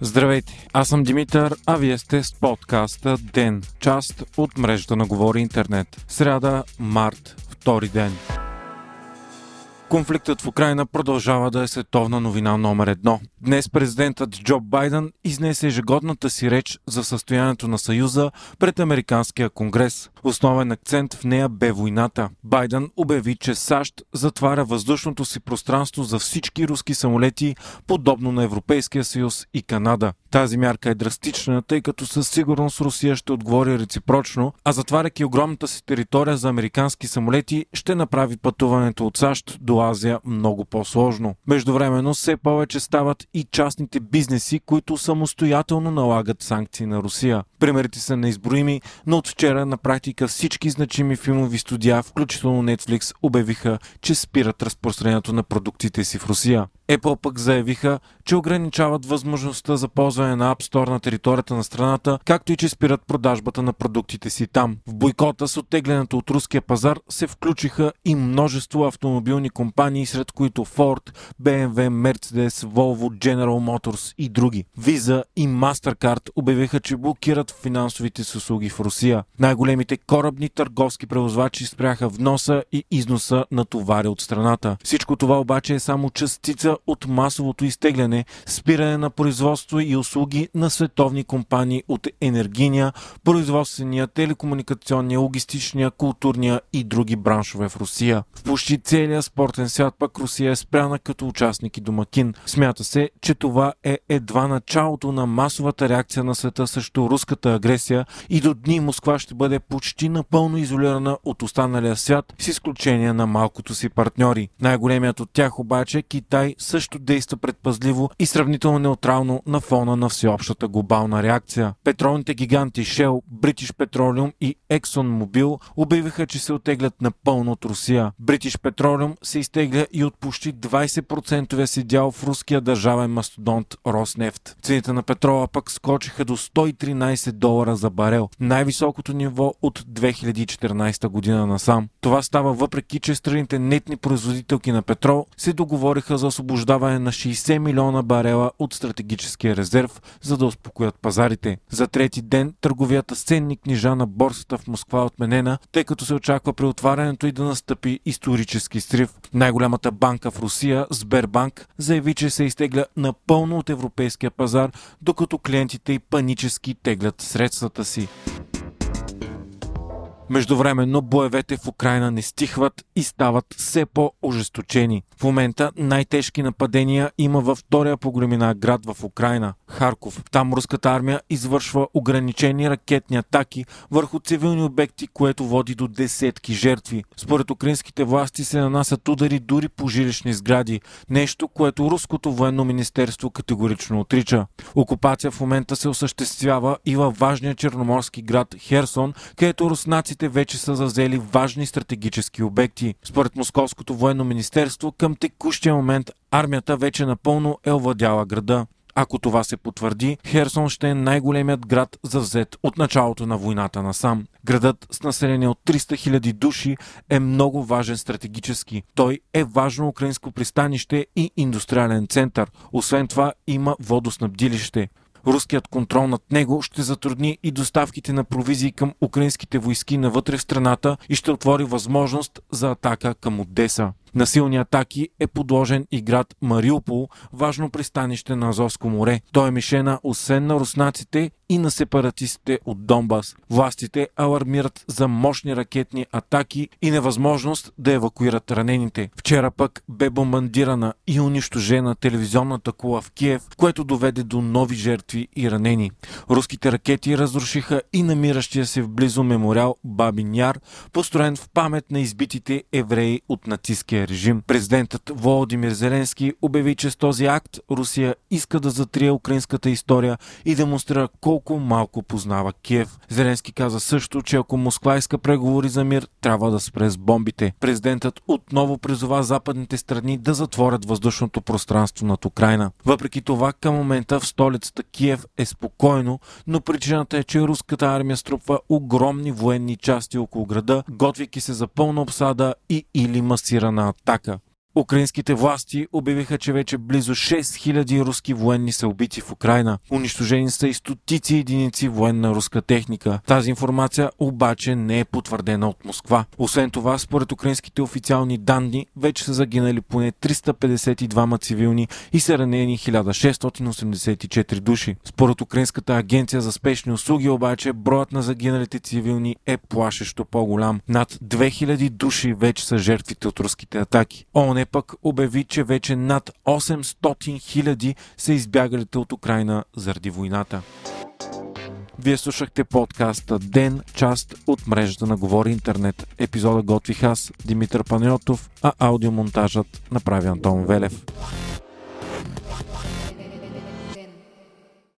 Здравейте, аз съм Димитър, а вие сте с подкаста ДЕН, част от мрежата на Говори Интернет. Сряда, март, втори ден. Конфликтът в Украина продължава да е световна новина номер едно. Днес президентът Джо Байден изнесе ежегодната си реч за състоянието на Съюза пред Американския конгрес. Основен акцент в нея бе войната. Байден обяви, че САЩ затваря въздушното си пространство за всички руски самолети, подобно на Европейския съюз и Канада. Тази мярка е драстична, тъй като със сигурност Русия ще отговори реципрочно, а затваряйки огромната си територия за американски самолети, ще направи пътуването от САЩ до Азия много по-сложно. Междувременно все повече стават и частните бизнеси, които самостоятелно налагат санкции на Русия. Примерите са неизброими, но от вчера на практика всички значими филмови студия, включително Netflix, обявиха, че спират разпространението на продуктите си в Русия. Apple пък заявиха, че ограничават възможността за ползване на App Store на територията на страната, както и че спират продажбата на продуктите си там. В бойкота с оттеглянето от руския пазар се включиха и множество автомобилни компании, сред които Ford, BMW, Mercedes, Volvo, General Motors и други. Visa и Mastercard обявиха, че блокират финансовите си услуги в Русия. Най-големите корабни търговски превозвачи спряха вноса и износа на товари от страната. Всичко това обаче е само частица от масовото изтегляне, спиране на производство и услуги на световни компании от енергийния, производствения, телекомуникационния, логистичния, културния и други браншове в Русия. В почти целия спортен свят пък Русия е спряна като участник и домакин. Смята се, че това е едва началото на масовата реакция на света срещу руската агресия и до дни Москва ще бъде почти напълно изолирана от останалия свят, с изключение на малкото си партньори. Най-големият от тях обаче Китай също действа предпазливо и сравнително неутрално на фона на всеобщата глобална реакция. Петролните гиганти Shell, British Petroleum и ExxonMobil обявиха, че се отеглят напълно от Русия. British Petroleum се изтегля и от почти 20% си дял в руския държавен мастодонт Роснефт. Цените на петрола пък скочиха до 113 долара за барел, най-високото ниво от 2014 година насам. Това става въпреки, че страните нетни производителки на петрол се договориха за освобождаване на 60 милиона барела от стратегическия резерв, за да успокоят пазарите. За трети ден търговията с ценни книжа на борсата в Москва е отменена, тъй като се очаква при отварянето и да настъпи исторически срив. Най-голямата банка в Русия, Сбербанк, заяви, че се изтегля напълно от европейския пазар, докато клиентите и панически теглят средствата си. Междувременно боевете в Украина не стихват и стават все по-ожесточени. В момента най-тежки нападения има във втория по големина град в Украина – Харков. Там руската армия извършва ограничени ракетни атаки върху цивилни обекти, което води до десетки жертви. Според украинските власти се нанасят удари дори по жилищни сгради, нещо, което руското военно министерство категорично отрича. Окупация в момента се осъществява и във важния черноморски град Херсон, където руснаците руснаците вече са завзели важни стратегически обекти. Според Московското военно министерство, към текущия момент армията вече напълно е овладяла града. Ако това се потвърди, Херсон ще е най-големият град завзет от началото на войната насам. Градът с население от 300 000 души е много важен стратегически. Той е важно украинско пристанище и индустриален център. Освен това има водоснабдилище. Руският контрол над него ще затрудни и доставките на провизии към украинските войски навътре в страната и ще отвори възможност за атака към Одеса. На силни атаки е подложен и град Мариупол, важно пристанище на Азовско море. Той е мишена освен на руснаците и на сепаратистите от Донбас. Властите алармират за мощни ракетни атаки и невъзможност да евакуират ранените. Вчера пък бе бомбандирана и унищожена телевизионната кула в Киев, което доведе до нови жертви и ранени. Руските ракети разрушиха и намиращия се в близо мемориал Бабин Яр, построен в памет на избитите евреи от нацистския режим. Президентът Володимир Зеленски обяви, че с този акт Русия иска да затрие украинската история и демонстрира колко малко познава Киев. Зеленски каза също, че ако Москва иска преговори за мир, трябва да спре с бомбите. Президентът отново призова западните страни да затворят въздушното пространство над Украина. Въпреки това, към момента в столицата Киев е спокойно, но причината е, че руската армия струпва огромни военни части около града, готвики се за пълна обсада и или масирана атака. Украинските власти обявиха, че вече близо 6000 руски военни са убити в Украина. Унищожени са и стотици единици военна руска техника. Тази информация обаче не е потвърдена от Москва. Освен това, според украинските официални данни, вече са загинали поне 352 цивилни и са ранени 1684 души. Според Украинската агенция за спешни услуги обаче, броят на загиналите цивилни е плашещо по-голям. Над 2000 души вече са жертвите от руските атаки. ООН пък обяви, че вече над 800 хиляди са избягалите от Украина заради войната. Вие слушахте подкаста Ден, част от мрежата на Говори Интернет. Епизода готвих аз, Димитър Панайотов, а аудиомонтажът направи Антон Велев.